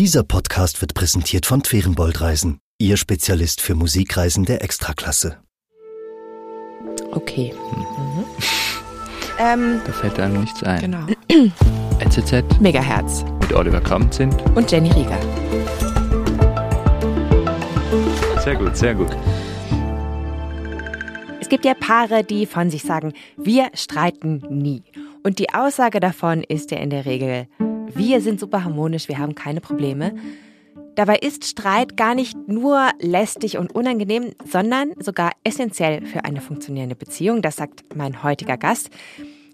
Dieser Podcast wird präsentiert von Twerenbold Reisen, Ihr Spezialist für Musikreisen der Extraklasse. Okay. Mhm. Ähm, da fällt einem nichts ein. Genau. NZZ Megahertz mit Oliver Kramt sind und Jenny Rieger. Sehr gut, sehr gut. Es gibt ja Paare, die von sich sagen, wir streiten nie. Und die Aussage davon ist ja in der Regel, wir sind super harmonisch, wir haben keine Probleme. Dabei ist Streit gar nicht nur lästig und unangenehm, sondern sogar essentiell für eine funktionierende Beziehung. Das sagt mein heutiger Gast.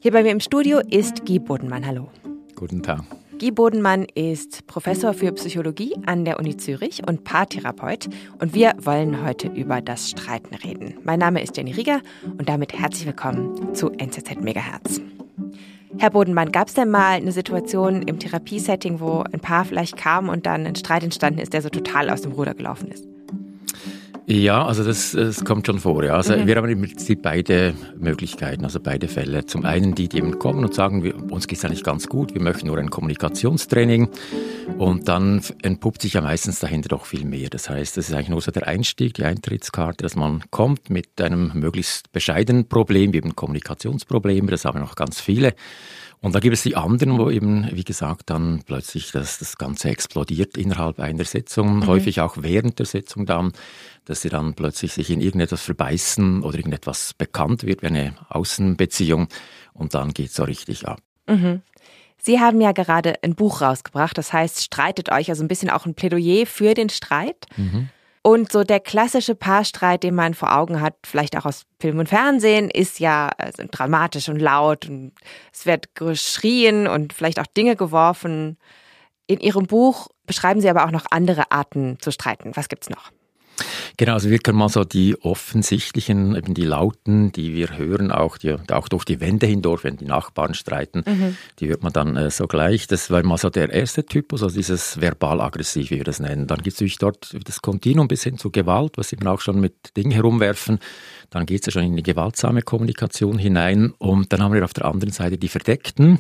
Hier bei mir im Studio ist Guy Bodenmann. Hallo. Guten Tag. Guy Bodenmann ist Professor für Psychologie an der Uni Zürich und Paartherapeut. Und wir wollen heute über das Streiten reden. Mein Name ist Jenny Rieger und damit herzlich willkommen zu NZZ Megahertz. Herr Bodenmann, gab es denn mal eine Situation im Therapiesetting, wo ein Paar vielleicht kam und dann ein Streit entstanden ist, der so total aus dem Ruder gelaufen ist? Ja, also das, das kommt schon vor. Ja. Also mhm. Wir haben im Prinzip beide Möglichkeiten, also beide Fälle. Zum einen die, die eben kommen und sagen, wir, uns geht es eigentlich ganz gut, wir möchten nur ein Kommunikationstraining. Und dann entpuppt sich ja meistens dahinter doch viel mehr. Das heißt, das ist eigentlich nur so der Einstieg, die Eintrittskarte, dass man kommt mit einem möglichst bescheidenen Problem, wie eben Kommunikationsprobleme, das haben wir noch ganz viele. Und da gibt es die anderen, wo eben, wie gesagt, dann plötzlich das, das Ganze explodiert innerhalb einer Sitzung, mhm. häufig auch während der Sitzung dann, dass sie dann plötzlich sich in irgendetwas verbeißen oder irgendetwas bekannt wird wie eine Außenbeziehung und dann geht es so richtig ab. Mhm. Sie haben ja gerade ein Buch rausgebracht, das heißt, streitet euch, also ein bisschen auch ein Plädoyer für den Streit. Mhm. Und so der klassische Paarstreit, den man vor Augen hat, vielleicht auch aus Film und Fernsehen, ist ja also dramatisch und laut und es wird geschrien und vielleicht auch Dinge geworfen. In Ihrem Buch beschreiben Sie aber auch noch andere Arten zu streiten. Was gibt's noch? Genau, also wir können mal so die offensichtlichen, eben die Lauten, die wir hören, auch, die, auch durch die Wände hindurch, wenn die Nachbarn streiten, mhm. die hört man dann äh, so gleich. Das war mal so der erste Typus, also dieses verbal-aggressiv, wie wir das nennen. Dann gibt es natürlich dort das Kontinuum bis hin zu Gewalt, was eben auch schon mit Dingen herumwerfen. Dann geht es ja schon in die gewaltsame Kommunikation hinein. Und dann haben wir auf der anderen Seite die Verdeckten.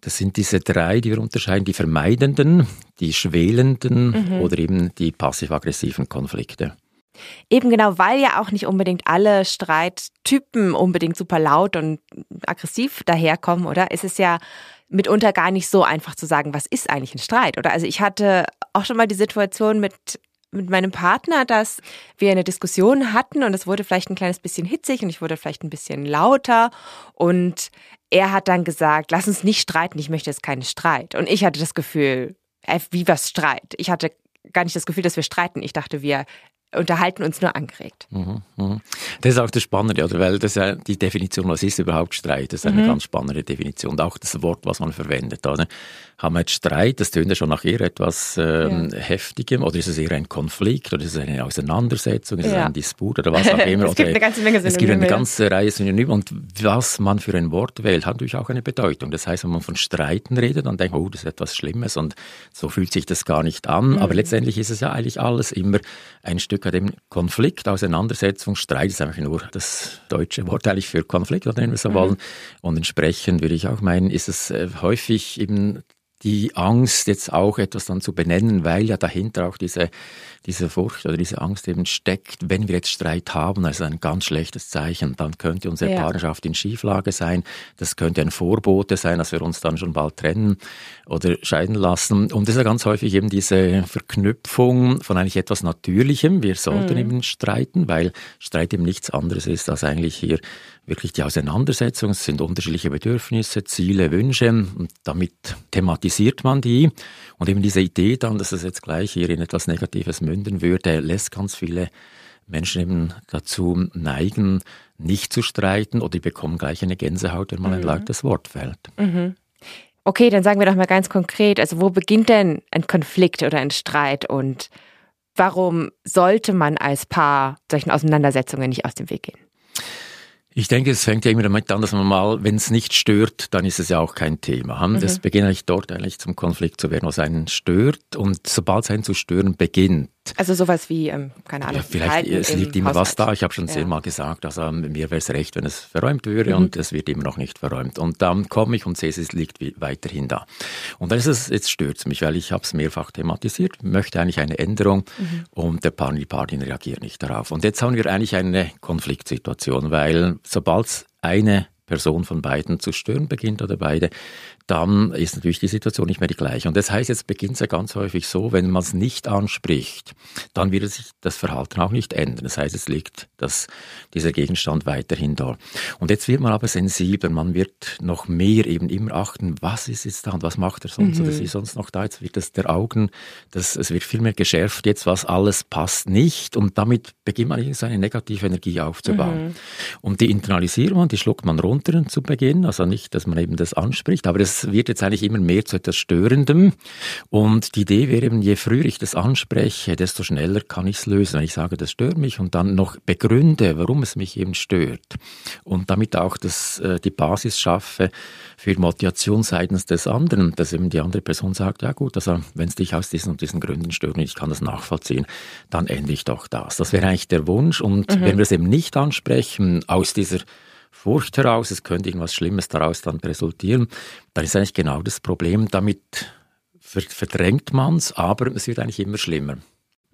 Das sind diese drei, die wir unterscheiden, die vermeidenden, die schwelenden mhm. oder eben die passiv-aggressiven Konflikte. Eben genau, weil ja auch nicht unbedingt alle Streittypen unbedingt super laut und aggressiv daherkommen, oder? Es ist ja mitunter gar nicht so einfach zu sagen, was ist eigentlich ein Streit, oder? Also ich hatte auch schon mal die Situation mit mit meinem Partner, dass wir eine Diskussion hatten und es wurde vielleicht ein kleines bisschen hitzig und ich wurde vielleicht ein bisschen lauter und er hat dann gesagt, lass uns nicht streiten, ich möchte jetzt keinen Streit. Und ich hatte das Gefühl, äh, wie was Streit? Ich hatte gar nicht das Gefühl, dass wir streiten. Ich dachte, wir unterhalten uns nur angeregt. Mhm, mh. Das ist auch das Spannende, oder? weil das ja die Definition, was ist überhaupt Streit, das ist eine mhm. ganz spannende Definition. Und auch das Wort, was man verwendet. Oder? Haben wir jetzt Streit, das tönt ja schon nach eher etwas ähm, ja. Heftigem, oder ist es eher ein Konflikt, oder ist es eine Auseinandersetzung, ist ja. es ein Disput, oder was auch immer. es gibt eine ganze Menge Synonyme. Es gibt eine ganze Reihe Synonyme. Und was man für ein Wort wählt, hat natürlich auch eine Bedeutung. Das heißt, wenn man von Streiten redet, dann denkt man, oh, das ist etwas Schlimmes und so fühlt sich das gar nicht an. Mhm. Aber letztendlich ist es ja eigentlich alles immer ein Stück an dem Konflikt, Auseinandersetzung, Streit ist einfach nur das deutsche Wort eigentlich für Konflikt, wenn wir so mhm. wollen. Und entsprechend würde ich auch meinen, ist es äh, häufig eben die Angst, jetzt auch etwas dann zu benennen, weil ja dahinter auch diese diese Furcht oder diese Angst eben steckt, wenn wir jetzt Streit haben, also ein ganz schlechtes Zeichen, dann könnte unsere ja. Partnerschaft in Schieflage sein. Das könnte ein Vorbote sein, dass wir uns dann schon bald trennen oder scheiden lassen. Und das ist ja ganz häufig eben diese Verknüpfung von eigentlich etwas Natürlichem. Wir sollten mhm. eben streiten, weil Streit eben nichts anderes ist als eigentlich hier wirklich die Auseinandersetzung. Es sind unterschiedliche Bedürfnisse, Ziele, Wünsche und damit thematisiert man die. Und eben diese Idee dann, dass es jetzt gleich hier in etwas Negatives münden würde, lässt ganz viele Menschen eben dazu neigen, nicht zu streiten oder die bekommen gleich eine Gänsehaut, wenn mal mhm. ein lautes Wort fällt. Mhm. Okay, dann sagen wir doch mal ganz konkret, also wo beginnt denn ein Konflikt oder ein Streit und warum sollte man als Paar solchen Auseinandersetzungen nicht aus dem Weg gehen? Ich denke, es fängt ja immer damit an, dass man mal, wenn es nicht stört, dann ist es ja auch kein Thema. Das mhm. beginnt eigentlich dort eigentlich zum Konflikt zu werden, was einen stört. Und sobald es einen zu stören beginnt, Also sowas wie, ähm, keine Ahnung. Ja, vielleicht es liegt immer Haushalt. was da. Ich habe schon ja. zehnmal gesagt, also mir wäre es recht, wenn es verräumt würde mhm. und es wird immer noch nicht verräumt. Und dann komme ich und sehe, es liegt weiterhin da. Und dann ist es, jetzt stört es mich, weil ich habe es mehrfach thematisiert, möchte eigentlich eine Änderung mhm. und der Partnerin reagiert nicht darauf. Und jetzt haben wir eigentlich eine Konfliktsituation, weil sobald eine Person von beiden zu stören beginnt oder beide, dann ist natürlich die Situation nicht mehr die gleiche. Und das heißt, jetzt beginnt es ja ganz häufig so, wenn man es nicht anspricht, dann wird sich das Verhalten auch nicht ändern. Das heißt, es liegt das, dieser Gegenstand weiterhin da. Und jetzt wird man aber sensibler, man wird noch mehr eben immer achten, was ist jetzt da und was macht er sonst mhm. oder sie sonst noch da. Jetzt wird das der Augen, das, es wird viel mehr geschärft, jetzt was alles passt nicht und damit beginnt man irgendwie so eine negative Energie aufzubauen. Mhm. Und die internalisiert man, die schluckt man runter zu Beginn, also nicht, dass man eben das anspricht, aber das das wird jetzt eigentlich immer mehr zu etwas Störendem. Und die Idee wäre eben, je früher ich das anspreche, desto schneller kann ich es lösen. Wenn ich sage, das stört mich und dann noch begründe, warum es mich eben stört. Und damit auch das, äh, die Basis schaffe für Motivation seitens des anderen, dass eben die andere Person sagt, ja gut, also wenn es dich aus diesen und diesen Gründen stört und ich kann das nachvollziehen, dann ändere ich doch das. Das wäre eigentlich der Wunsch. Und mhm. wenn wir es eben nicht ansprechen, aus dieser Furcht heraus, es könnte irgendwas Schlimmes daraus dann resultieren, dann ist eigentlich genau das Problem. Damit verdrängt man es, aber es wird eigentlich immer schlimmer.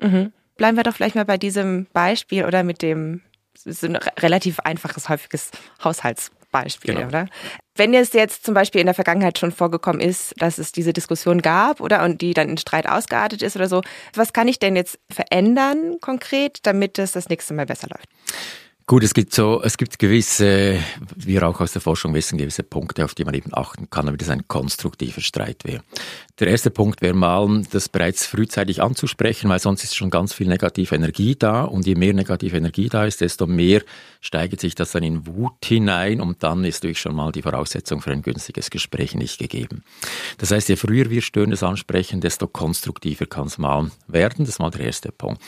Mhm. Bleiben wir doch vielleicht mal bei diesem Beispiel oder mit dem so ein relativ einfaches, häufiges Haushaltsbeispiel, genau. oder? Wenn es jetzt zum Beispiel in der Vergangenheit schon vorgekommen ist, dass es diese Diskussion gab, oder und die dann in Streit ausgeartet ist oder so, was kann ich denn jetzt verändern konkret, damit es das nächste Mal besser läuft? Gut, es gibt so, es gibt gewisse, wir auch aus der Forschung wissen, gewisse Punkte, auf die man eben achten kann, damit es ein konstruktiver Streit wäre. Der erste Punkt wäre mal, das bereits frühzeitig anzusprechen, weil sonst ist schon ganz viel negative Energie da und je mehr negative Energie da ist, desto mehr steigert sich das dann in Wut hinein und dann ist durch schon mal die Voraussetzung für ein günstiges Gespräch nicht gegeben. Das heißt, je früher wir Störendes ansprechen, desto konstruktiver kann es mal werden. Das ist mal der erste Punkt.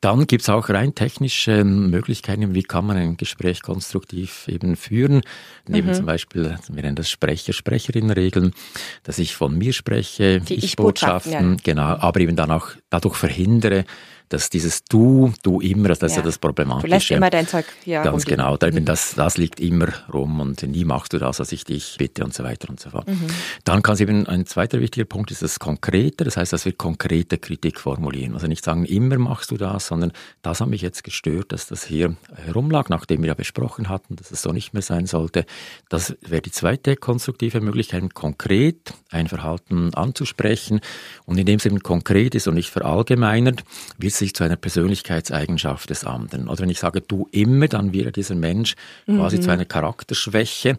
Dann gibt es auch rein technische Möglichkeiten, wie kann man ein Gespräch konstruktiv eben führen. Neben mhm. zum Beispiel, wir nennen das Sprecher, Sprecherinnenregeln, dass ich von mir spreche, Ich-Botschaften, ja. genau, aber eben dann auch dadurch verhindere, dass dieses Du, du immer, das ist ja, das Problematische. Du lässt immer dein Zeug hier Ganz rumliegen. genau, da, das, das liegt immer rum und nie machst du das, was ich dich bitte und so weiter und so fort. Mhm. Dann kann es eben, ein zweiter wichtiger Punkt ist das Konkrete, das heißt, dass wir konkrete Kritik formulieren. Also nicht sagen, immer machst du das, sondern das hat mich jetzt gestört, dass das hier herumlag, nachdem wir ja besprochen hatten, dass es so nicht mehr sein sollte. Das wäre die zweite konstruktive Möglichkeit, konkret ein Verhalten anzusprechen und indem es eben konkret ist und nicht verallgemeinert, wird sich zu einer Persönlichkeitseigenschaft des anderen. Oder wenn ich sage du immer, dann wird dieser Mensch quasi mhm. zu einer Charakterschwäche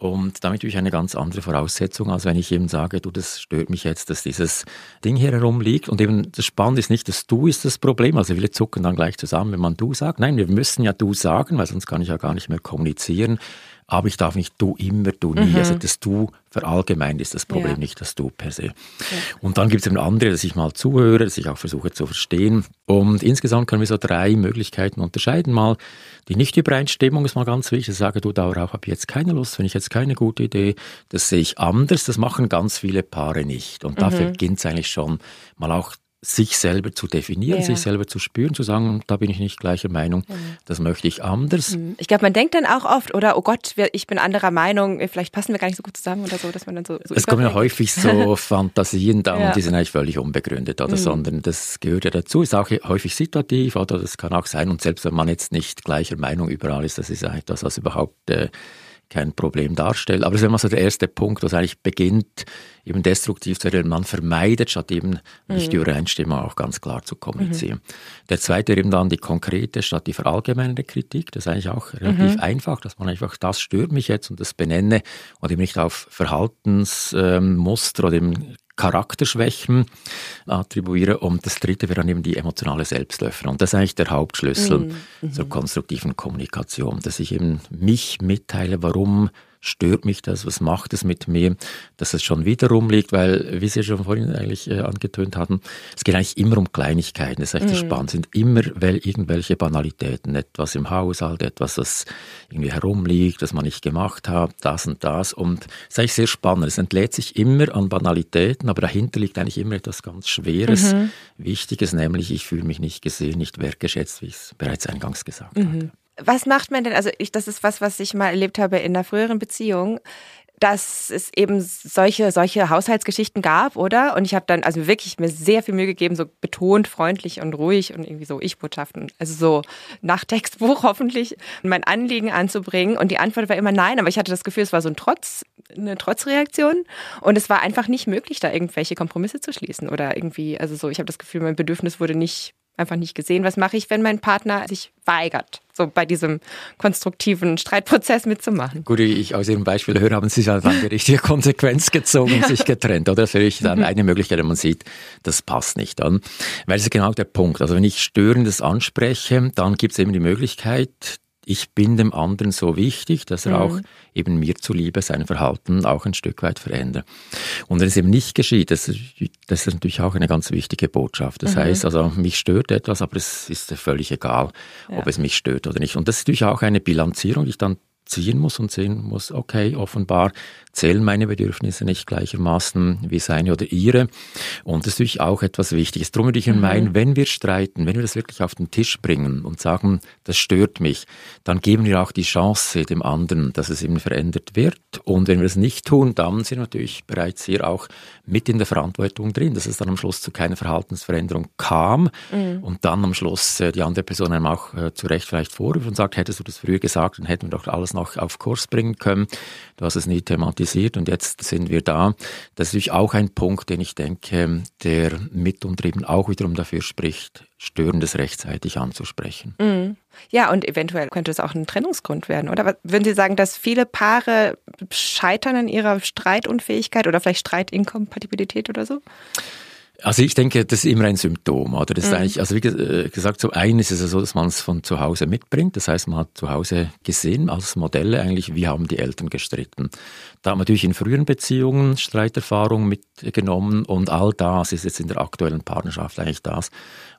und damit habe ich eine ganz andere Voraussetzung, als wenn ich eben sage, du, das stört mich jetzt, dass dieses Ding hier herumliegt. Und eben das Spannende ist nicht, das Du ist das Problem. Also viele zucken dann gleich zusammen, wenn man Du sagt. Nein, wir müssen ja Du sagen, weil sonst kann ich ja gar nicht mehr kommunizieren aber ich darf nicht du immer, du nie. Mhm. Also das Du verallgemeint ist das Problem, ja. nicht das Du per se. Ja. Und dann gibt es eben andere, dass ich mal zuhöre, dass ich auch versuche zu verstehen. Und insgesamt können wir so drei Möglichkeiten unterscheiden. Mal die Nicht-Übereinstimmung ist mal ganz wichtig. Ich sage, du, darauf habe ich jetzt keine Lust, finde ich jetzt keine gute Idee. Das sehe ich anders. Das machen ganz viele Paare nicht. Und dafür mhm. beginnt es eigentlich schon mal auch sich selber zu definieren, ja. sich selber zu spüren, zu sagen, da bin ich nicht gleicher Meinung, mhm. das möchte ich anders. Mhm. Ich glaube, man denkt dann auch oft, oder oh Gott, ich bin anderer Meinung, vielleicht passen wir gar nicht so gut zusammen oder so, dass man dann so. so es kommen ja häufig so Fantasien da ja. und die sind eigentlich völlig unbegründet, oder? Mhm. Sondern das gehört ja dazu, ist auch häufig situativ, oder das kann auch sein. Und selbst wenn man jetzt nicht gleicher Meinung überall ist, das ist ja etwas, was überhaupt äh, kein Problem darstellt. Aber das ist immer so der erste Punkt, was eigentlich beginnt, eben destruktiv zu werden. Man vermeidet, statt eben nicht mhm. die Übereinstimmung auch ganz klar zu kommunizieren. Mhm. Der zweite eben dann die konkrete, statt die verallgemeinende Kritik. Das ist eigentlich auch relativ mhm. einfach, dass man einfach, das stört mich jetzt und das benenne und eben nicht auf Verhaltensmuster ähm, oder eben Charakterschwächen attribuiere. Und das dritte wäre dann eben die emotionale Selbstlöffnung. Und das ist eigentlich der Hauptschlüssel mhm. zur konstruktiven Kommunikation, dass ich eben mich mitteile, warum Stört mich das? Was macht es mit mir, dass es schon wieder rumliegt? Weil, wie Sie schon vorhin eigentlich äh, angetönt hatten, es geht eigentlich immer um Kleinigkeiten. Das ist eigentlich mm. spannend. Es sind immer weil irgendwelche Banalitäten. Etwas im Haushalt, etwas, das irgendwie herumliegt, das man nicht gemacht hat, das und das. Und es ist eigentlich sehr spannend. Es entlädt sich immer an Banalitäten, aber dahinter liegt eigentlich immer etwas ganz Schweres, mhm. Wichtiges, nämlich ich fühle mich nicht gesehen, nicht wertgeschätzt, wie ich es bereits eingangs gesagt mhm. habe. Was macht man denn? Also ich, das ist was, was ich mal erlebt habe in einer früheren Beziehung dass es eben solche, solche Haushaltsgeschichten gab, oder? Und ich habe dann also wirklich mir sehr viel Mühe gegeben, so betont, freundlich und ruhig und irgendwie so Ich-Botschaften, also so nach Textbuch hoffentlich, mein Anliegen anzubringen. Und die Antwort war immer nein, aber ich hatte das Gefühl, es war so ein Trotz, eine Trotzreaktion. Und es war einfach nicht möglich, da irgendwelche Kompromisse zu schließen oder irgendwie, also so, ich habe das Gefühl, mein Bedürfnis wurde nicht einfach nicht gesehen. Was mache ich, wenn mein Partner sich weigert, so bei diesem konstruktiven Streitprozess mitzumachen? Gut, wie ich aus Ihrem Beispiel höre, haben Sie dann die richtige Konsequenz gezogen und ja. sich getrennt, oder? Das ist dann mhm. eine Möglichkeit, wenn man sieht, das passt nicht dann. Weil es ist genau der Punkt. Also wenn ich Störendes anspreche, dann gibt es eben die Möglichkeit, ich bin dem anderen so wichtig, dass er mhm. auch eben mir zuliebe sein Verhalten auch ein Stück weit verändert. Und wenn es eben nicht geschieht, das, das ist natürlich auch eine ganz wichtige Botschaft. Das mhm. heißt also, mich stört etwas, aber es ist völlig egal, ja. ob es mich stört oder nicht. Und das ist natürlich auch eine Bilanzierung, die ich dann ziehen muss und sehen muss, okay, offenbar zählen meine Bedürfnisse nicht gleichermaßen wie seine oder ihre. Und das ist natürlich auch etwas Wichtiges. Darum würde ich mhm. meinen, wenn wir streiten, wenn wir das wirklich auf den Tisch bringen und sagen, das stört mich, dann geben wir auch die Chance dem anderen, dass es eben verändert wird. Und wenn wir es nicht tun, dann sind wir natürlich bereits hier auch mit in der Verantwortung drin, dass es dann am Schluss zu keiner Verhaltensveränderung kam mhm. und dann am Schluss äh, die andere Person einem auch äh, zu Recht vielleicht vorwirft und sagt, hättest du das früher gesagt, dann hätten wir doch alles noch auf Kurs bringen können. Du hast es nie thematisiert und jetzt sind wir da. Das ist natürlich auch ein Punkt, den ich denke, der mitunter eben auch wiederum dafür spricht, Störendes rechtzeitig anzusprechen. Mhm. Ja, und eventuell könnte es auch ein Trennungsgrund werden, oder? Würden Sie sagen, dass viele Paare scheitern in ihrer Streitunfähigkeit oder vielleicht Streitinkompatibilität oder so? Also ich denke, das ist immer ein Symptom, oder? Das ist mhm. eigentlich, also wie äh, gesagt, zum einen ist es so, dass man es von zu Hause mitbringt. Das heißt, man hat zu Hause gesehen als Modelle eigentlich, wie haben die Eltern gestritten. Da hat man natürlich in früheren Beziehungen Streiterfahrung mitgenommen und all das ist jetzt in der aktuellen Partnerschaft eigentlich das,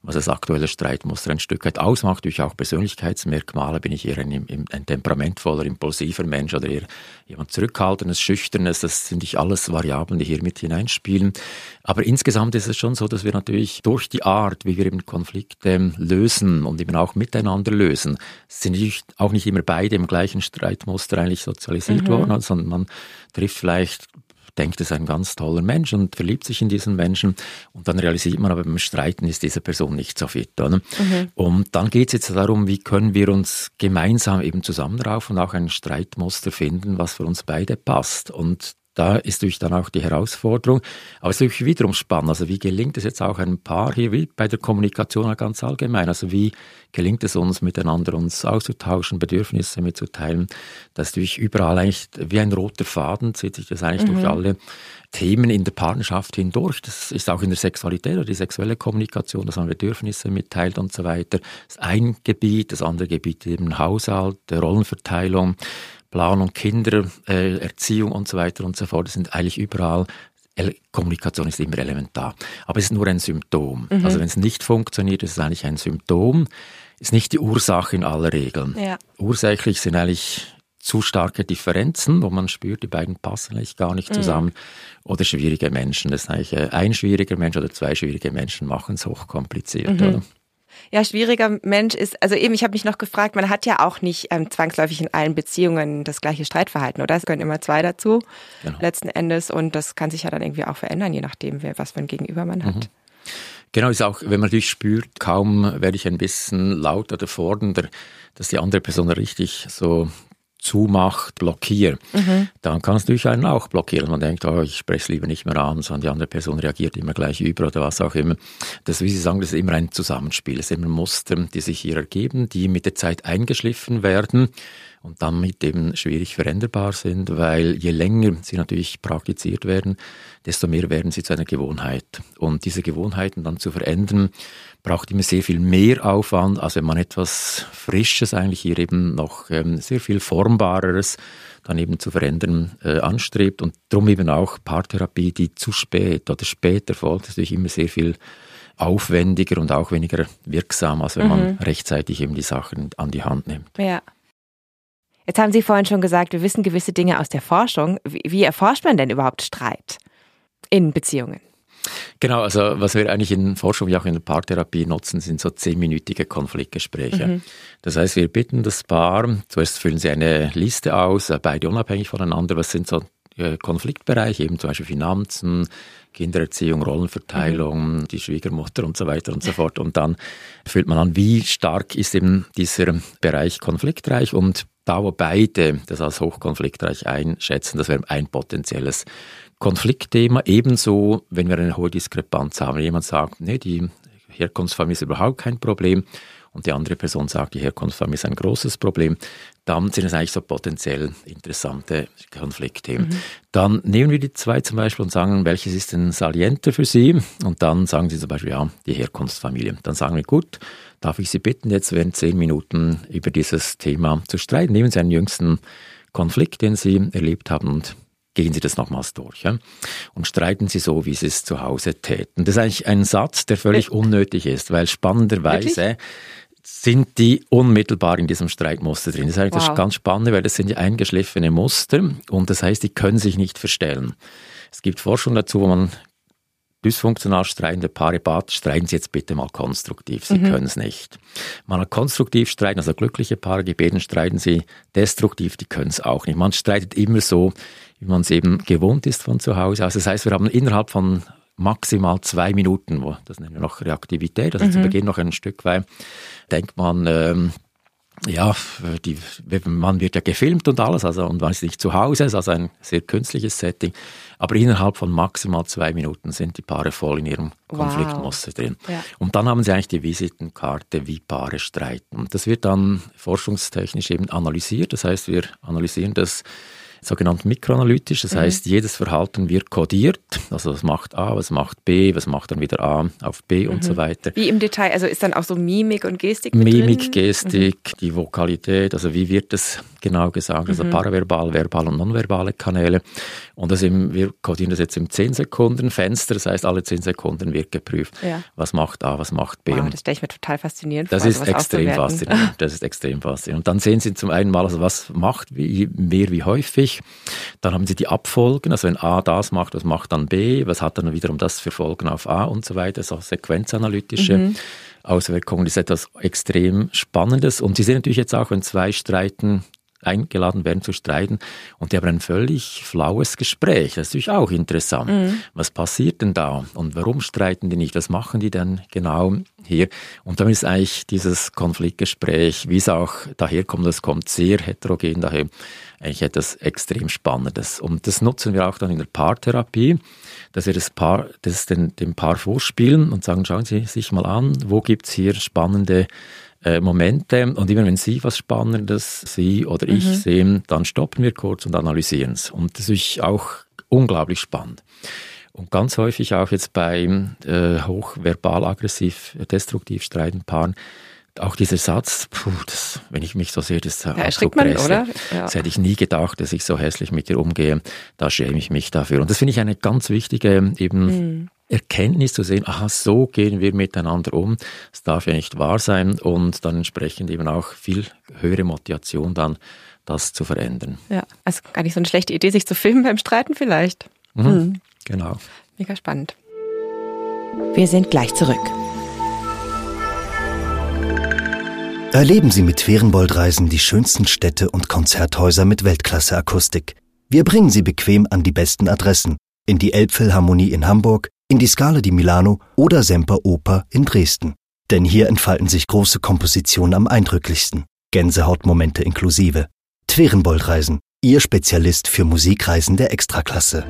was das aktuelle Streitmuster ein Stück weit ausmacht. Durch auch Persönlichkeitsmerkmale bin ich eher ein, ein temperamentvoller, impulsiver Mensch oder eher jemand zurückhaltendes, schüchternes. Das sind nicht alles Variablen, die hier mit hineinspielen. Aber insgesamt ist es schon so, dass wir natürlich durch die Art, wie wir eben Konflikte lösen und eben auch miteinander lösen, sind auch nicht immer beide im gleichen Streitmuster eigentlich sozialisiert mhm. worden, sondern man trifft vielleicht denkt, es ist ein ganz toller Mensch und verliebt sich in diesen Menschen und dann realisiert man aber beim Streiten ist diese Person nicht so fit. Oder? Mhm. Und dann geht es jetzt darum, wie können wir uns gemeinsam eben zusammenraufen und auch ein Streitmuster finden, was für uns beide passt. Und da ist natürlich dann auch die Herausforderung. Aber es ist natürlich wiederum spannend. Also wie gelingt es jetzt auch einem Paar hier, wie bei der Kommunikation ganz allgemein? Also wie gelingt es uns, miteinander uns auszutauschen, Bedürfnisse mitzuteilen? Das ist natürlich überall eigentlich wie ein roter Faden, zieht sich das eigentlich mhm. durch alle Themen in der Partnerschaft hindurch. Das ist auch in der Sexualität oder die sexuelle Kommunikation, dass man Bedürfnisse mitteilt und so weiter. Das ist ein Gebiet, das andere Gebiet eben Haushalt, Rollenverteilung. Planung, Kinder, äh, Erziehung und so weiter und so fort, das sind eigentlich überall Kommunikation ist immer elementar. Aber es ist nur ein Symptom. Mhm. Also wenn es nicht funktioniert, ist es eigentlich ein Symptom. Ist nicht die Ursache in aller Regeln. Ja. Ursächlich sind eigentlich zu starke Differenzen, wo man spürt, die beiden passen eigentlich gar nicht mhm. zusammen. Mhm. Oder schwierige Menschen. Das ist eigentlich äh, ein schwieriger Mensch oder zwei schwierige Menschen machen es hochkompliziert. Mhm. Oder? Ja, schwieriger Mensch ist, also eben, ich habe mich noch gefragt, man hat ja auch nicht ähm, zwangsläufig in allen Beziehungen das gleiche Streitverhalten, oder? Es gehören immer zwei dazu, genau. letzten Endes. Und das kann sich ja dann irgendwie auch verändern, je nachdem, wer, was für ein Gegenüber man hat. Mhm. Genau, ist auch, wenn man natürlich spürt, kaum werde ich ein bisschen lauter oder fordernder, dass die andere Person richtig so zumacht, blockiert, mhm. dann kann es natürlich einen auch blockieren. Man denkt, oh, ich spreche es lieber nicht mehr an, sondern die andere Person reagiert immer gleich über oder was auch immer. Das, wie Sie sagen, das ist immer ein Zusammenspiel. Es sind immer Muster, die sich hier ergeben, die mit der Zeit eingeschliffen werden und damit eben schwierig veränderbar sind, weil je länger sie natürlich praktiziert werden, desto mehr werden sie zu einer Gewohnheit. Und diese Gewohnheiten dann zu verändern, braucht immer sehr viel mehr Aufwand, als wenn man etwas Frisches, eigentlich hier eben noch ähm, sehr viel Formbareres dann eben zu verändern äh, anstrebt. Und darum eben auch Paartherapie, die zu spät oder später folgt, ist natürlich immer sehr viel aufwendiger und auch weniger wirksam, als wenn mhm. man rechtzeitig eben die Sachen an die Hand nimmt. Ja. Jetzt haben Sie vorhin schon gesagt, wir wissen gewisse Dinge aus der Forschung. Wie, wie erforscht man denn überhaupt Streit in Beziehungen? Genau, also was wir eigentlich in Forschung wie auch in der Paartherapie nutzen, sind so zehnminütige Konfliktgespräche. Mhm. Das heißt, wir bitten das Paar, zuerst füllen sie eine Liste aus, beide unabhängig voneinander, was sind so äh, Konfliktbereiche, eben zum Beispiel Finanzen, Kindererziehung, Rollenverteilung, mhm. die Schwiegermutter und so weiter und so fort. Und dann fühlt man an, wie stark ist eben dieser Bereich konfliktreich und da, wo beide das als hochkonfliktreich einschätzen, das wäre ein potenzielles Konfliktthema. Ebenso, wenn wir eine hohe Diskrepanz haben, wenn jemand sagt, nee, die Herkunftsfamilie ist überhaupt kein Problem und die andere Person sagt, die Herkunftsfamilie ist ein großes Problem, dann sind es eigentlich so potenziell interessante Konfliktthemen. Mhm. Dann nehmen wir die zwei zum Beispiel und sagen, welches ist denn salienter für Sie? Und dann sagen Sie zum Beispiel, ja, die Herkunftsfamilie. Dann sagen wir, gut, darf ich Sie bitten, jetzt während zehn Minuten über dieses Thema zu streiten. Nehmen Sie einen jüngsten Konflikt, den Sie erlebt haben und gehen Sie das nochmals durch ja? und streiten Sie so, wie Sie es zu Hause täten. Das ist eigentlich ein Satz, der völlig unnötig ist, weil spannenderweise Wirklich? Sind die unmittelbar in diesem Streitmuster drin. Das ist eigentlich wow. das ganz Spannende, weil das sind ja eingeschliffene Muster und das heißt, die können sich nicht verstellen. Es gibt Forschung dazu, wo man dysfunktional streitende Paare bat, streiten Sie jetzt bitte mal konstruktiv, Sie mhm. können es nicht. Man hat konstruktiv streiten, also glückliche Paare gebeten, streiten Sie destruktiv, die können es auch nicht. Man streitet immer so, wie man es eben gewohnt ist von zu Hause. Also das heißt, wir haben innerhalb von maximal zwei Minuten, wo das nennen wir noch Reaktivität, also mhm. zu Beginn noch ein Stück weit, denkt man, ähm, ja, die, man wird ja gefilmt und alles, also und man ist nicht zu Hause, ist also ein sehr künstliches Setting. Aber innerhalb von maximal zwei Minuten sind die Paare voll in ihrem Konfliktmuster wow. drin. Ja. Und dann haben sie eigentlich die Visitenkarte, wie Paare streiten. Und das wird dann forschungstechnisch eben analysiert. Das heißt, wir analysieren das sogenannt mikroanalytisch. Das mhm. heißt, jedes Verhalten wird kodiert. Also was macht A, was macht B, was macht dann wieder A auf B mhm. und so weiter. Wie im Detail, also ist dann auch so Mimik und Gestik mit Mimik, drin? Gestik, mhm. die Vokalität, also wie wird das genau gesagt, also mhm. paraverbal, verbal und nonverbale Kanäle. Und das im, wir kodieren das jetzt im 10 Sekunden Fenster, das heißt, alle 10 Sekunden wird geprüft, ja. was macht A, was macht B. Wow, das stelle ich mir total faszinierend das vor. Das ist extrem faszinierend. Das ist extrem faszinierend. Und dann sehen Sie zum einen mal, also was macht wie, mehr wie häufig. Dann haben Sie die Abfolgen, also wenn A das macht, was macht dann B, was hat dann wiederum das für Folgen auf A und so weiter, so sequenzanalytische. Mhm. Auswirkungen das ist etwas extrem Spannendes. Und Sie sehen natürlich jetzt auch, wenn zwei streiten, eingeladen werden zu streiten und die haben ein völlig flaues Gespräch. Das ist natürlich auch interessant. Mhm. Was passiert denn da und warum streiten die nicht? Was machen die denn genau hier? Und dann ist eigentlich dieses Konfliktgespräch, wie es auch daherkommt, das kommt sehr heterogen daher, eigentlich etwas extrem Spannendes. Und das nutzen wir auch dann in der Paartherapie, dass wir das Paar, das den, dem Paar vorspielen und sagen, schauen Sie sich mal an, wo gibt's hier spannende äh, Momente. Und immer wenn Sie was Spannendes, Sie oder ich mhm. sehen, dann stoppen wir kurz und analysieren es. Und das ist auch unglaublich spannend. Und ganz häufig auch jetzt bei äh, hochverbal aggressiv, destruktiv streitenden Paaren, auch dieser Satz, puh, das, wenn ich mich so sehe, das ja, man, oder? Ja. Das hätte ich nie gedacht, dass ich so hässlich mit dir umgehe. Da schäme ich mich dafür. Und das finde ich eine ganz wichtige eben mhm. Erkenntnis zu sehen, aha, so gehen wir miteinander um. Das darf ja nicht wahr sein und dann entsprechend eben auch viel höhere Motivation dann, das zu verändern. Ja, also gar nicht so eine schlechte Idee, sich zu filmen beim Streiten vielleicht. Mhm, mhm. Genau. Mega spannend. Wir sind gleich zurück. Erleben Sie mit Ferienboldreisen die schönsten Städte und Konzerthäuser mit Weltklasse-Akustik. Wir bringen Sie bequem an die besten Adressen. In die Elbphilharmonie in Hamburg, in die Scala di Milano oder Semper Oper in Dresden. Denn hier entfalten sich große Kompositionen am eindrücklichsten. Gänsehautmomente inklusive. Twerenboldreisen, Ihr Spezialist für Musikreisen der Extraklasse.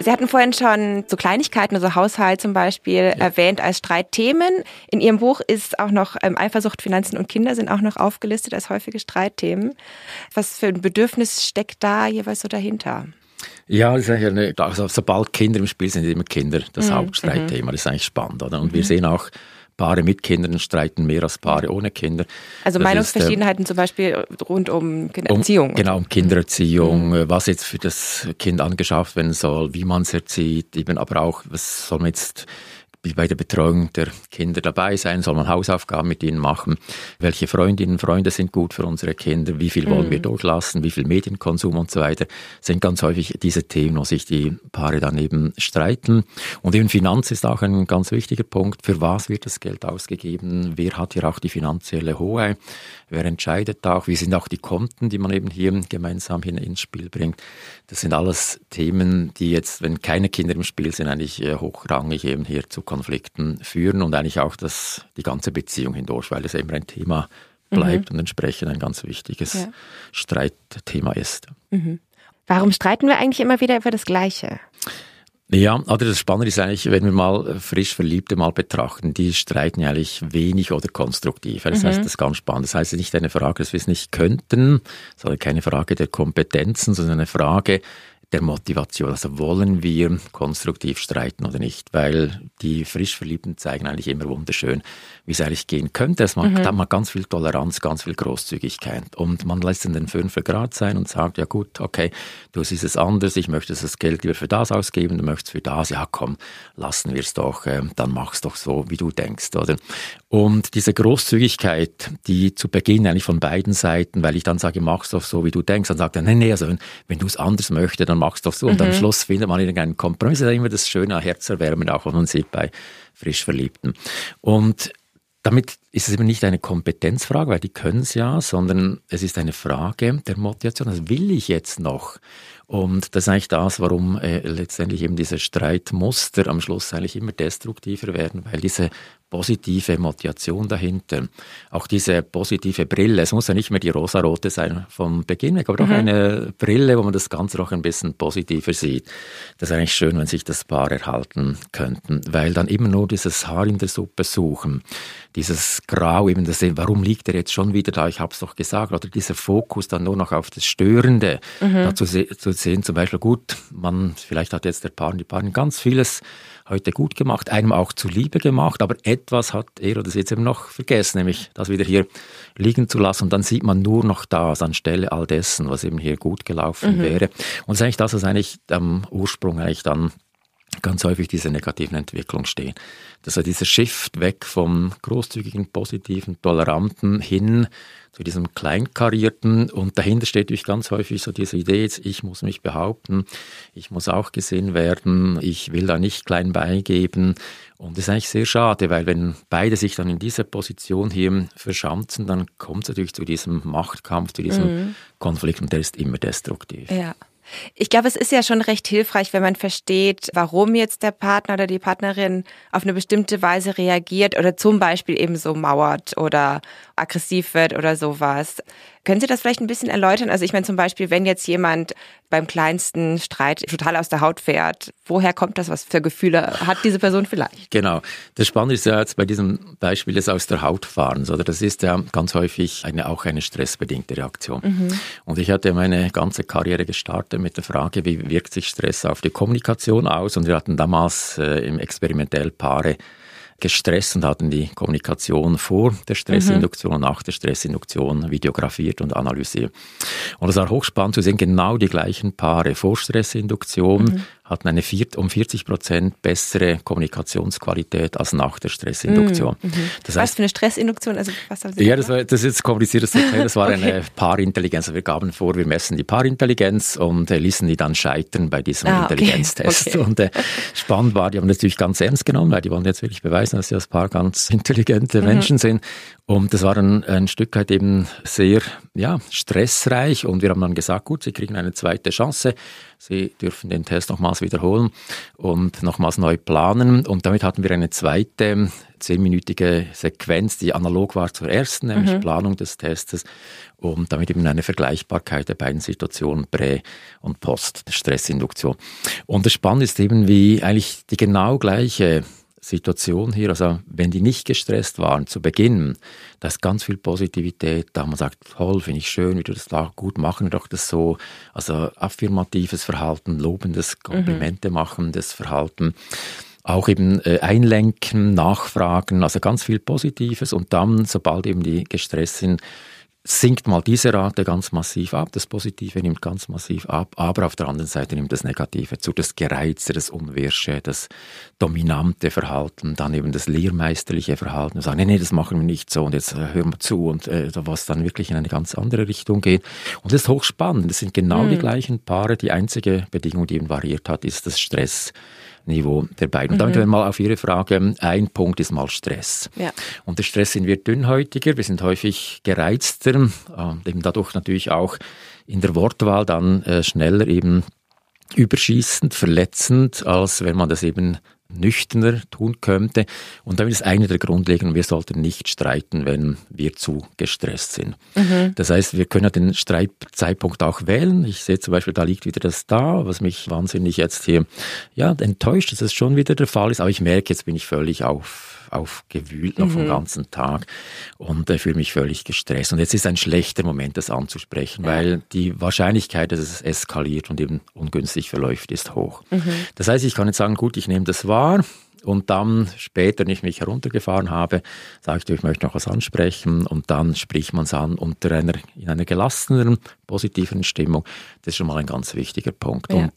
Sie hatten vorhin schon so Kleinigkeiten, also Haushalt zum Beispiel, ja. erwähnt als Streitthemen. In Ihrem Buch ist auch noch ähm, Eifersucht, Finanzen und Kinder sind auch noch aufgelistet als häufige Streitthemen. Was für ein Bedürfnis steckt da jeweils so dahinter? Ja, das ist eine, also sobald Kinder im Spiel sind, sind immer Kinder das mhm. Hauptstreitthema. Das ist eigentlich spannend, oder? Und mhm. wir sehen auch Paare mit Kindern streiten mehr als Paare ohne Kinder. Also das Meinungsverschiedenheiten ist, äh, zum Beispiel rund um Erziehung. Um, genau, um Kindererziehung, mhm. Was jetzt für das Kind angeschafft werden soll, wie man es erzieht, eben aber auch, was soll man jetzt bei der Betreuung der Kinder dabei sein? Soll man Hausaufgaben mit ihnen machen? Welche Freundinnen und Freunde sind gut für unsere Kinder? Wie viel wollen mhm. wir durchlassen? Wie viel Medienkonsum und so weiter? sind ganz häufig diese Themen, wo sich die Paare dann eben streiten. Und eben Finanz ist auch ein ganz wichtiger Punkt. Für was wird das Geld ausgegeben? Wer hat hier auch die finanzielle Hohe? Wer entscheidet auch? Wie sind auch die Konten, die man eben hier gemeinsam hin ins Spiel bringt? Das sind alles Themen, die jetzt, wenn keine Kinder im Spiel sind, eigentlich äh, hochrangig eben hier zu Konflikten führen und eigentlich auch das, die ganze Beziehung hindurch, weil es eben ein Thema bleibt mhm. und entsprechend ein ganz wichtiges ja. Streitthema ist. Mhm. Warum streiten wir eigentlich immer wieder über das Gleiche? Ja, oder das Spannende ist eigentlich, wenn wir mal frisch Verliebte mal betrachten, die streiten ja eigentlich wenig oder konstruktiv. Das mhm. heißt, das ist ganz spannend. Das heißt nicht eine Frage, dass wir es nicht könnten, sondern keine Frage der Kompetenzen, sondern eine Frage, der Motivation. Also wollen wir konstruktiv streiten oder nicht? Weil die frisch Verliebten zeigen eigentlich immer wunderschön, wie es eigentlich gehen könnte. Es macht, mhm. Da hat ganz viel Toleranz, ganz viel Großzügigkeit. Und man lässt in den fünfer Grad sein und sagt, ja gut, okay, du siehst es anders, ich möchte das Geld lieber für das ausgeben, du möchtest für das, ja komm, lassen wir es doch, äh, dann mach's doch so, wie du denkst, oder? Und diese Großzügigkeit, die zu Beginn eigentlich von beiden Seiten, weil ich dann sage, mach's doch so, wie du denkst, dann sagt er, nee, nee, also wenn, wenn du es anders möchtest, dann mach's doch so. Und mhm. am Schluss findet man irgendeinen Kompromiss. Das ist immer das Schöne, Herzerwärmen, auch was man sieht bei frisch Verliebten. Und damit ist es eben nicht eine Kompetenzfrage, weil die können es ja, sondern es ist eine Frage der Motivation. Also will ich jetzt noch? Und das ist eigentlich das, warum äh, letztendlich eben diese Streitmuster am Schluss eigentlich immer destruktiver werden, weil diese positive Motivation dahinter, auch diese positive Brille, es muss ja nicht mehr die rosarote sein vom Beginn weg, aber doch mhm. eine Brille, wo man das Ganze noch ein bisschen positiver sieht. Das ist eigentlich schön, wenn sich das Paar erhalten könnten, weil dann immer nur dieses Haar in der Suppe suchen, dieses Grau, eben das, warum liegt er jetzt schon wieder da, ich habe es doch gesagt, oder dieser Fokus dann nur noch auf das Störende, mhm. dazu zu sehen zum Beispiel, gut, man, vielleicht hat jetzt der Paar, die Paaren ganz vieles heute gut gemacht, einem auch zuliebe gemacht, aber etwas hat er oder sie jetzt eben noch vergessen, nämlich das wieder hier liegen zu lassen und dann sieht man nur noch das anstelle all dessen, was eben hier gut gelaufen mhm. wäre. Und das ist eigentlich das, was eigentlich am Ursprung eigentlich dann ganz häufig diese negativen Entwicklung stehen. Dass er dieser Shift weg vom großzügigen, positiven, toleranten hin zu diesem kleinkarierten und dahinter steht natürlich ganz häufig so diese Idee, jetzt ich muss mich behaupten, ich muss auch gesehen werden, ich will da nicht klein beigeben und das ist eigentlich sehr schade, weil wenn beide sich dann in dieser Position hier verschanzen, dann kommt es natürlich zu diesem Machtkampf, zu diesem mhm. Konflikt und der ist immer destruktiv. Ja. Ich glaube, es ist ja schon recht hilfreich, wenn man versteht, warum jetzt der Partner oder die Partnerin auf eine bestimmte Weise reagiert oder zum Beispiel eben so mauert oder aggressiv wird oder sowas. Können Sie das vielleicht ein bisschen erläutern? Also ich meine zum Beispiel, wenn jetzt jemand beim kleinsten Streit total aus der Haut fährt, woher kommt das? Was für Gefühle hat diese Person vielleicht? Genau. Das Spannende ist ja jetzt bei diesem Beispiel des aus der Haut fahrens, oder? Das ist ja ganz häufig eine, auch eine stressbedingte Reaktion. Mhm. Und ich hatte meine ganze Karriere gestartet mit der Frage, wie wirkt sich Stress auf die Kommunikation aus? Und wir hatten damals äh, im experimentell Paare gestresst und hatten die Kommunikation vor der Stressinduktion und nach der Stressinduktion videografiert und analysiert. Und es war hochspannend zu sehen, genau die gleichen Paare vor Stressinduktion mhm hatten eine um 40 Prozent bessere Kommunikationsqualität als nach der Stressinduktion. Mm, mhm. Das heißt, was für eine Stressinduktion? Also, was haben Sie ja, das, war, das ist jetzt kompliziert zu erklären. Das war okay. eine Paarintelligenz. Also wir gaben vor, wir messen die Paarintelligenz und äh, ließen die dann scheitern bei diesem ah, Intelligenztest. Okay. Und äh, spannend war, die haben das natürlich ganz ernst genommen, weil die wollen jetzt wirklich beweisen, beweisen, dass sie ein paar ganz intelligente mhm. Menschen sind. Und das war dann ein Stück weit eben sehr ja, stressreich und wir haben dann gesagt, gut, Sie kriegen eine zweite Chance, Sie dürfen den Test nochmals wiederholen und nochmals neu planen. Und damit hatten wir eine zweite zehnminütige Sequenz, die analog war zur ersten, nämlich mhm. Planung des Testes und damit eben eine Vergleichbarkeit der beiden Situationen Prä- und Post-Stressinduktion. Und das Spannende ist eben, wie eigentlich die genau gleiche Situation hier, also wenn die nicht gestresst waren zu Beginn, da ist ganz viel Positivität, da. Man sagt, toll, finde ich schön, wie du das da gut machen, wir doch das so, also affirmatives Verhalten, lobendes Komplimente mhm. machendes Verhalten. Auch eben äh, einlenken, nachfragen, also ganz viel Positives. Und dann, sobald eben die gestresst sind, sinkt mal diese Rate ganz massiv ab, das Positive nimmt ganz massiv ab, aber auf der anderen Seite nimmt das Negative zu, das Gereizte, das Unwirsche, das dominante Verhalten, dann eben das lehrmeisterliche Verhalten, und sagen, nee, nee, das machen wir nicht so und jetzt äh, hören wir zu und äh, was dann wirklich in eine ganz andere Richtung geht. Und das ist hochspannend, das sind genau mhm. die gleichen Paare, die einzige Bedingung, die eben variiert hat, ist das Stress. Niveau der beiden. Und damit mhm. mal auf Ihre Frage, ein Punkt ist mal Stress. Ja. Und der Stress sind wir dünnhäutiger, wir sind häufig gereizter, äh, eben dadurch natürlich auch in der Wortwahl dann äh, schneller eben überschießend, verletzend, als wenn man das eben nüchterner tun könnte. Und damit ist eine der Grundlegenden, wir sollten nicht streiten, wenn wir zu gestresst sind. Mhm. Das heißt, wir können ja den Streitzeitpunkt auch wählen. Ich sehe zum Beispiel, da liegt wieder das da, was mich wahnsinnig jetzt hier ja, enttäuscht, dass es schon wieder der Fall ist. Aber ich merke, jetzt bin ich völlig auf aufgewühlt noch mhm. vom ganzen Tag und äh, fühle mich völlig gestresst. Und jetzt ist ein schlechter Moment, das anzusprechen, ja. weil die Wahrscheinlichkeit, dass es eskaliert und eben ungünstig verläuft, ist hoch. Mhm. Das heißt, ich kann jetzt sagen, gut, ich nehme das wahr. Und dann später, wenn ich mich heruntergefahren habe, sage ich, ich möchte noch was ansprechen und dann spricht man es an unter einer, in einer gelasseneren, positiveren Stimmung. Das ist schon mal ein ganz wichtiger Punkt. Ja. Und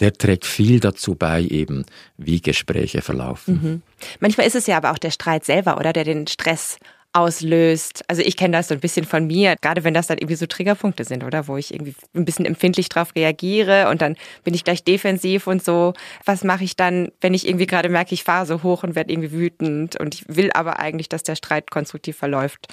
der trägt viel dazu bei, eben wie Gespräche verlaufen. Mhm. Manchmal ist es ja aber auch der Streit selber, oder der den Stress auslöst. Also ich kenne das so ein bisschen von mir, gerade wenn das dann irgendwie so Triggerpunkte sind, oder wo ich irgendwie ein bisschen empfindlich drauf reagiere und dann bin ich gleich defensiv und so. Was mache ich dann, wenn ich irgendwie gerade merke, ich fahre so hoch und werde irgendwie wütend und ich will aber eigentlich, dass der Streit konstruktiv verläuft?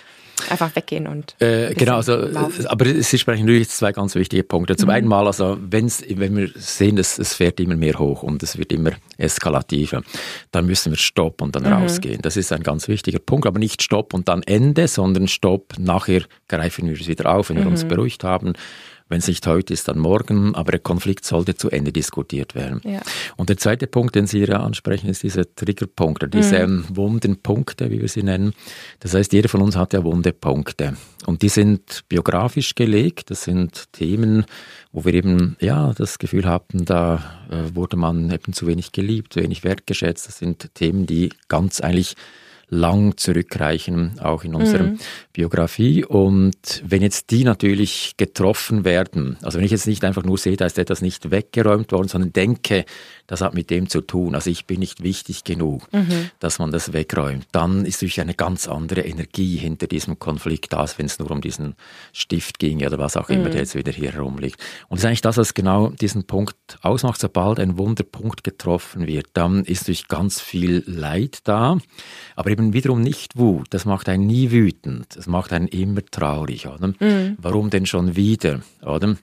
Einfach weggehen und äh, genau, also laufen. aber Sie sprechen natürlich zwei ganz wichtige Punkte. Zum mhm. einen mal, also wenn's, wenn wir sehen, dass es fährt immer mehr hoch und es wird immer eskalativer, dann müssen wir stoppen und dann mhm. rausgehen. Das ist ein ganz wichtiger Punkt, aber nicht stopp und dann Ende, sondern Stopp, nachher greifen wir es wieder auf, wenn wir uns mhm. beruhigt haben. Wenn es nicht heute ist, dann morgen, aber der Konflikt sollte zu Ende diskutiert werden. Ja. Und der zweite Punkt, den Sie hier ansprechen, ist dieser Triggerpunkt, diese mhm. wunden Punkte, wie wir sie nennen. Das heißt, jeder von uns hat ja wunde Punkte. Und die sind biografisch gelegt. Das sind Themen, wo wir eben ja das Gefühl hatten, da äh, wurde man eben zu wenig geliebt, zu wenig wertgeschätzt. Das sind Themen, die ganz eigentlich lang zurückreichen, auch in unserer mhm. Biografie. Und wenn jetzt die natürlich getroffen werden, also wenn ich jetzt nicht einfach nur sehe, da ist etwas nicht weggeräumt worden, sondern denke, das hat mit dem zu tun, also ich bin nicht wichtig genug, mhm. dass man das wegräumt, dann ist natürlich eine ganz andere Energie hinter diesem Konflikt, als wenn es nur um diesen Stift ging oder was auch immer, mhm. der jetzt wieder hier herumliegt. Und das ist eigentlich das, was genau diesen Punkt ausmacht. Sobald ein Wunderpunkt getroffen wird, dann ist natürlich ganz viel Leid da, aber eben eben wiederum nicht Wut. Das macht einen nie wütend. Das macht einen immer traurig, oder? Mhm. Warum denn schon wieder, oder?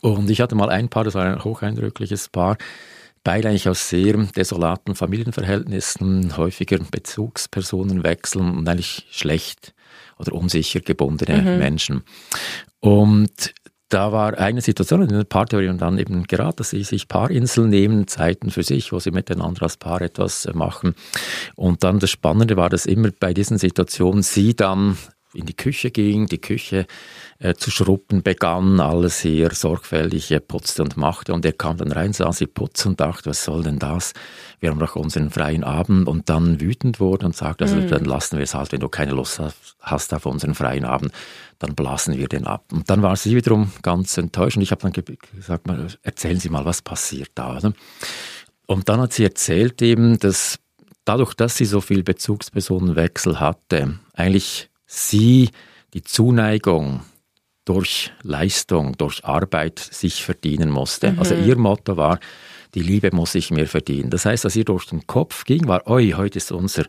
Und ich hatte mal ein Paar, das war ein hocheindrückliches Paar, beide eigentlich aus sehr desolaten Familienverhältnissen, häufiger Bezugspersonen wechseln und eigentlich schlecht oder unsicher gebundene mhm. Menschen. Und da war eine Situation in der Paartheorie und dann eben gerade, dass sie sich Paarinseln nehmen, Zeiten für sich, wo sie miteinander als Paar etwas machen. Und dann das Spannende war, dass immer bei diesen Situationen sie dann in die Küche ging, die Küche äh, zu schrubben begann, alles sehr sorgfältig äh, putzte und machte. Und er kam dann rein, sah sie putzen und dachte, was soll denn das? Wir haben doch unseren freien Abend und dann wütend wurde und sagte, also mhm. dann lassen wir es halt, wenn du keine Lust hast auf unseren freien Abend, dann blasen wir den ab. Und dann war sie wiederum ganz enttäuscht und ich habe dann gesagt, erzählen Sie mal, was passiert da? Oder? Und dann hat sie erzählt eben, dass dadurch, dass sie so viel Bezugspersonenwechsel hatte, eigentlich sie die Zuneigung durch Leistung, durch Arbeit sich verdienen musste. Also mhm. Also ihr Motto war, die Liebe muss ich mir verdienen. Das heißt, was ihr durch den Kopf ging, war, oi, heute ist unser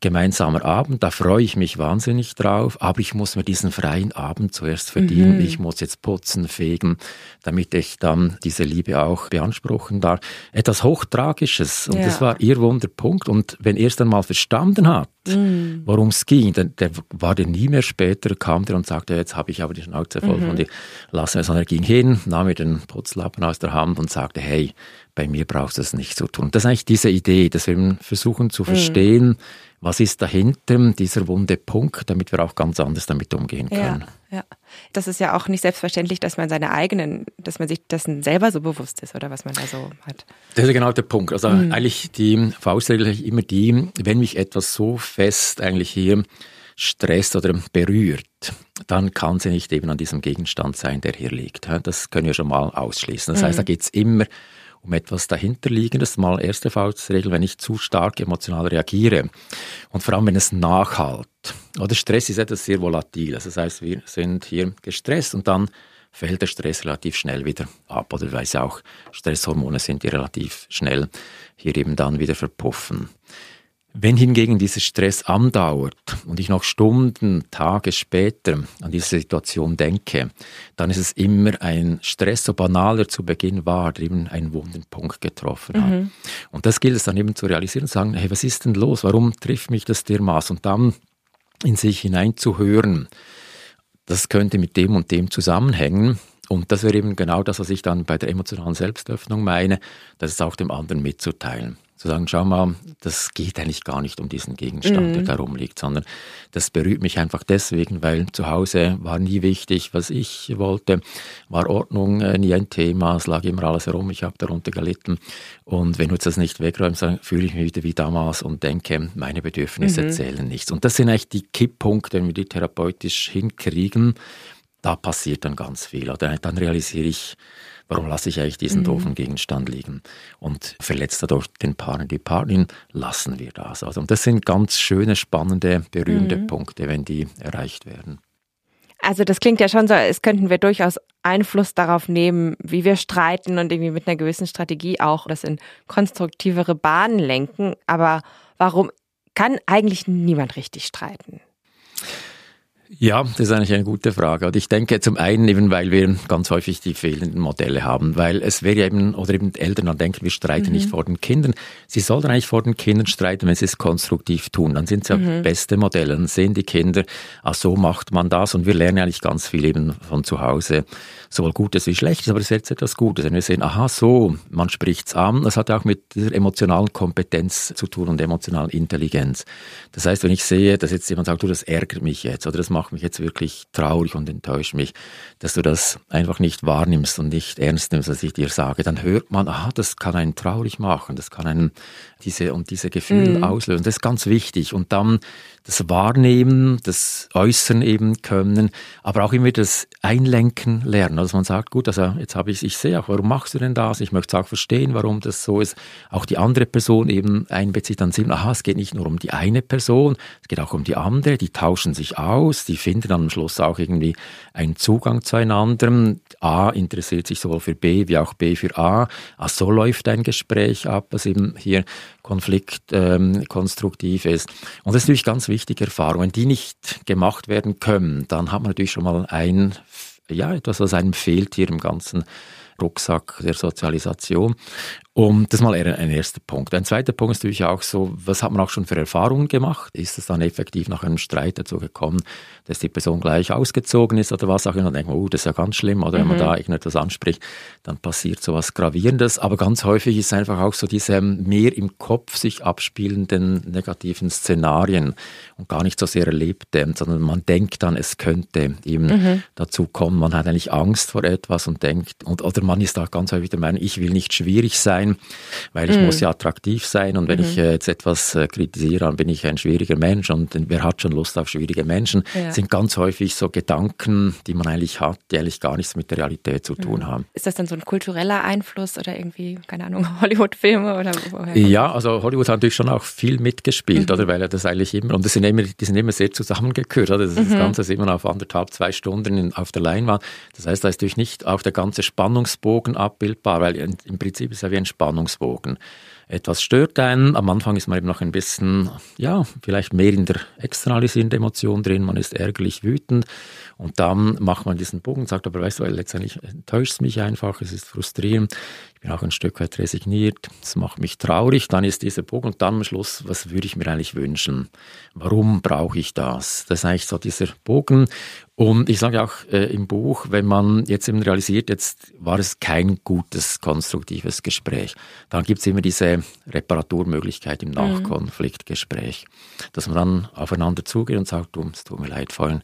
gemeinsamer Abend, da freue ich mich wahnsinnig drauf, aber ich muss mir diesen freien Abend zuerst verdienen. Mhm. Ich muss jetzt putzen, fegen, damit ich dann diese Liebe auch beanspruchen darf. Etwas Hochtragisches. Und ja. das war ihr Wunderpunkt. Und wenn er es dann mal verstanden hat, mhm. worum es ging, dann der war der nie mehr später, kam der und sagte, jetzt habe ich aber die Schnauze voll mhm. von dir, lass mir, sondern er ging hin, nahm mir den Putzlappen aus der Hand und sagte, hey, bei mir brauchst du es nicht zu tun. Das ist eigentlich diese Idee, dass wir versuchen zu verstehen, mhm. was ist dahinter, dieser wunde Punkt, damit wir auch ganz anders damit umgehen können. Ja, ja. Das ist ja auch nicht selbstverständlich, dass man seine eigenen, dass man sich dessen selber so bewusst ist oder was man da so hat. Das ist genau der Punkt. Also mhm. eigentlich die Faustregel ist immer die, wenn mich etwas so fest eigentlich hier stresst oder berührt, dann kann sie nicht eben an diesem Gegenstand sein, der hier liegt. Das können wir schon mal ausschließen. Das heißt, da mhm. geht es immer um etwas dahinterliegendes, mal erste Faustregel, wenn ich zu stark emotional reagiere und vor allem, wenn es nachhalt. Oder Stress ist etwas sehr Volatiles, das heißt, wir sind hier gestresst und dann fällt der Stress relativ schnell wieder ab oder weil es auch Stresshormone sind, die relativ schnell hier eben dann wieder verpuffen. Wenn hingegen dieser Stress andauert und ich noch Stunden, Tage später an diese Situation denke, dann ist es immer ein Stress, so banal er zu Beginn war, der eben einen wunden Punkt getroffen hat. Mhm. Und das gilt es dann eben zu realisieren und sagen, hey, was ist denn los? Warum trifft mich das dermaßen? Und dann in sich hineinzuhören, das könnte mit dem und dem zusammenhängen. Und das wäre eben genau das, was ich dann bei der emotionalen Selbstöffnung meine, das ist auch dem anderen mitzuteilen zu sagen, schau mal, das geht eigentlich gar nicht um diesen Gegenstand, mhm. der da rumliegt, sondern das berührt mich einfach deswegen, weil zu Hause war nie wichtig, was ich wollte, war Ordnung äh, nie ein Thema, es lag immer alles herum, ich habe darunter gelitten und wenn du das nicht wegräumst, dann fühle ich mich wieder wie damals und denke, meine Bedürfnisse mhm. zählen nichts. Und das sind eigentlich die Kipppunkte, wenn wir die therapeutisch hinkriegen, da passiert dann ganz viel. Oder dann realisiere ich, warum lasse ich eigentlich diesen mhm. doofen Gegenstand liegen? Und verletzt dadurch den Partner, die Partnerin, lassen wir das. Also, und das sind ganz schöne, spannende, berührende mhm. Punkte, wenn die erreicht werden. Also das klingt ja schon so, als könnten wir durchaus Einfluss darauf nehmen, wie wir streiten und irgendwie mit einer gewissen Strategie auch das in konstruktivere Bahnen lenken. Aber warum kann eigentlich niemand richtig streiten? Ja, das ist eigentlich eine gute Frage. Und ich denke zum einen eben, weil wir ganz häufig die fehlenden Modelle haben, weil es wäre eben, oder eben Eltern dann denken, wir streiten mhm. nicht vor den Kindern. Sie sollten eigentlich vor den Kindern streiten, wenn sie es konstruktiv tun. Dann sind es ja mhm. beste Modelle. Dann sehen die Kinder, ach so macht man das. Und wir lernen eigentlich ganz viel eben von zu Hause sowohl Gutes wie Schlechtes, aber es ist jetzt etwas Gutes. Wenn wir sehen, aha, so, man spricht's an, das hat auch mit dieser emotionalen Kompetenz zu tun und emotionalen Intelligenz. Das heißt, wenn ich sehe, dass jetzt jemand sagt, du, das ärgert mich jetzt oder das macht mich jetzt wirklich traurig und enttäuscht mich, dass du das einfach nicht wahrnimmst und nicht ernst nimmst, was ich dir sage, dann hört man, aha, das kann einen traurig machen, das kann einen diese und diese Gefühle mhm. auslösen. Das ist ganz wichtig. Und dann das Wahrnehmen, das Äußern eben können, aber auch immer das Einlenken lernen. Also man sagt, gut, also jetzt habe ich, ich sehe auch, warum machst du denn das? Ich möchte es auch verstehen, warum das so ist. Auch die andere Person eben einbezieht, dann sehen, aha, es geht nicht nur um die eine Person, es geht auch um die andere, die tauschen sich aus, die finden dann am Schluss auch irgendwie einen Zugang zueinander. A interessiert sich sowohl für B wie auch B für A. Ah, so läuft ein Gespräch ab, was eben hier Konflikt ähm, konstruktiv ist. Und das ist natürlich ganz wichtige Erfahrung. Wenn die nicht gemacht werden können, dann hat man natürlich schon mal ein, ja, etwas, was einem fehlt hier im ganzen Rucksack der Sozialisation. Und das ist mal ein erster Punkt. Ein zweiter Punkt ist natürlich auch so, was hat man auch schon für Erfahrungen gemacht? Ist es dann effektiv nach einem Streit dazu gekommen, dass die Person gleich ausgezogen ist oder was auch immer? Dann denkt man, oh, das ist ja ganz schlimm. Oder mhm. wenn man mhm. da irgendetwas anspricht, dann passiert so was Gravierendes. Aber ganz häufig ist es einfach auch so diese mehr im Kopf sich abspielenden negativen Szenarien und gar nicht so sehr erlebte, sondern man denkt dann, es könnte eben mhm. dazu kommen. Man hat eigentlich Angst vor etwas und denkt, und, oder man ist auch ganz häufig der Meinung, ich will nicht schwierig sein sein, weil ich mm. muss ja attraktiv sein und wenn mm ich äh, jetzt etwas äh, kritisiere, dann bin ich ein schwieriger Mensch und wer hat schon Lust auf schwierige Menschen? Ja. sind ganz häufig so Gedanken, die man eigentlich hat, die eigentlich gar nichts mit der Realität zu tun mm. haben. Ist das dann so ein kultureller Einfluss oder irgendwie, keine Ahnung, Hollywood-Filme oder woher? Ja, also Hollywood hat natürlich schon auch viel mitgespielt, mhm. oder weil er das eigentlich immer, und das sind immer, die sind immer sehr zusammengekürt, oder? Das, mhm. das Ganze ist immer auf anderthalb, zwei Stunden in, auf der Leinwand. Das heißt, da ist natürlich nicht auch der ganze Spannungsbogen abbildbar, weil im Prinzip ist er wie ein Spannungsbogen. Etwas stört einen, am Anfang ist man eben noch ein bisschen, ja, vielleicht mehr in der externalisierenden Emotion drin, man ist ärgerlich wütend. Und dann macht man diesen Bogen und sagt, aber weißt du, letztendlich enttäuscht es mich einfach, es ist frustrierend, auch ein Stück weit resigniert, es macht mich traurig, dann ist dieser Bogen und dann am Schluss, was würde ich mir eigentlich wünschen? Warum brauche ich das? Das ist eigentlich so dieser Bogen und ich sage auch äh, im Buch, wenn man jetzt eben realisiert, jetzt war es kein gutes, konstruktives Gespräch, dann gibt es immer diese Reparaturmöglichkeit im mhm. Nachkonfliktgespräch, dass man dann aufeinander zugeht und sagt, du, es tut mir leid, vorhin,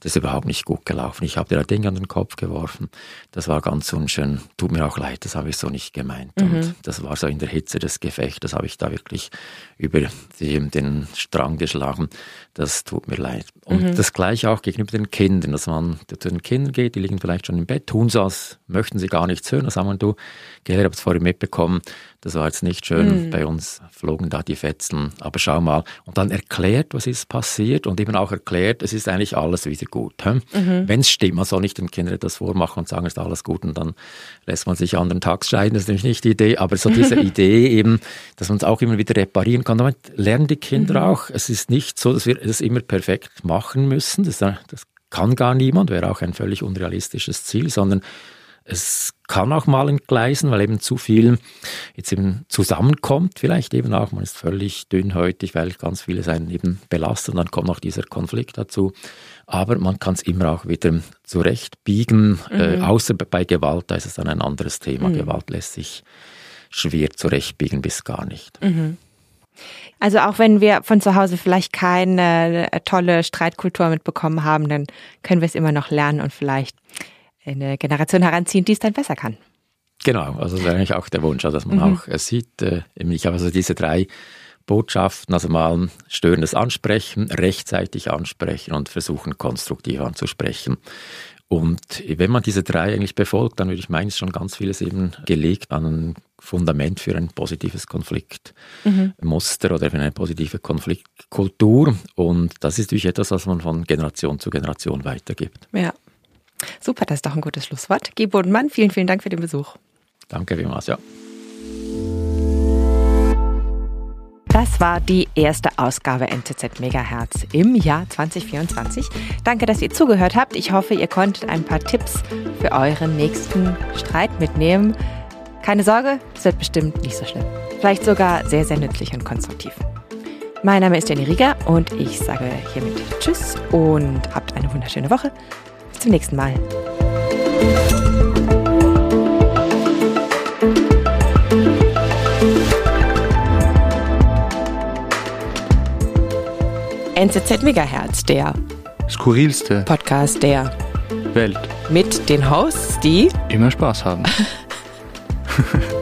das ist überhaupt nicht gut gelaufen. Ich habe dir ein Ding an den Kopf geworfen, das war ganz unschön, tut mir auch leid, das habe ich so nicht gemeint. Mhm. Und das war so in der Hitze des Gefechts, das habe ich da wirklich über die, den Strang geschlagen, das tut mir leid. Und mhm. das gleiche auch gegenüber den Kindern, dass man zu den Kindern geht, die liegen vielleicht schon im Bett, tun so, als möchten sie gar nichts hören, dann sagen wir, du, Gell, ich habe es vorhin mitbekommen, das war jetzt nicht schön, mhm. bei uns flogen da die Fetzen, aber schau mal. Und dann erklärt, was ist passiert und eben auch erklärt, es ist eigentlich alles wieder gut. Mhm. Wenn es stimmt, man soll nicht den Kindern das vormachen und sagen, es ist alles gut und dann lässt man sich anderen Tags scheiden, das ist nämlich nicht die Idee, aber so diese Idee eben, dass man es auch immer wieder reparieren kann, damit lernen die Kinder mhm. auch, es ist nicht so, dass wir es immer perfekt machen müssen, das, das kann gar niemand, wäre auch ein völlig unrealistisches Ziel, sondern es kann auch mal entgleisen, weil eben zu viel jetzt eben zusammenkommt, vielleicht eben auch, man ist völlig dünnhäutig, weil ganz viele sein eben belastet und dann kommt noch dieser Konflikt dazu. Aber man kann es immer auch wieder zurechtbiegen, äh, mhm. äh, außer bei Gewalt, da ist es dann ein anderes Thema. Mhm. Gewalt lässt sich schwer zurechtbiegen bis gar nicht. Mhm. Also auch wenn wir von zu Hause vielleicht keine äh, tolle Streitkultur mitbekommen haben, dann können wir es immer noch lernen und vielleicht eine Generation heranziehen, die es dann besser kann. Genau, also das ist eigentlich auch der Wunsch, also dass man mhm. auch äh, sieht, äh, ich habe also diese drei Botschaften, also mal störendes Ansprechen, rechtzeitig ansprechen und versuchen konstruktiv anzusprechen. Und wenn man diese drei eigentlich befolgt, dann würde ich meinen, ist schon ganz vieles eben gelegt an ein Fundament für ein positives Konfliktmuster mhm. oder für eine positive Konfliktkultur. Und das ist natürlich etwas, was man von Generation zu Generation weitergibt. Ja. Super, das ist doch ein gutes Schlusswort. Gebo und Mann, vielen, vielen Dank für den Besuch. Danke vielmals, ja. Das war die erste Ausgabe NZZ Megahertz im Jahr 2024. Danke, dass ihr zugehört habt. Ich hoffe, ihr konntet ein paar Tipps für euren nächsten Streit mitnehmen. Keine Sorge, es wird bestimmt nicht so schlimm. Vielleicht sogar sehr, sehr nützlich und konstruktiv. Mein Name ist Jenny Rieger und ich sage hiermit Tschüss und habt eine wunderschöne Woche. Zum nächsten Mal. NZZ Megahertz, der skurrilste Podcast der Welt. Mit den Hosts, die immer Spaß haben.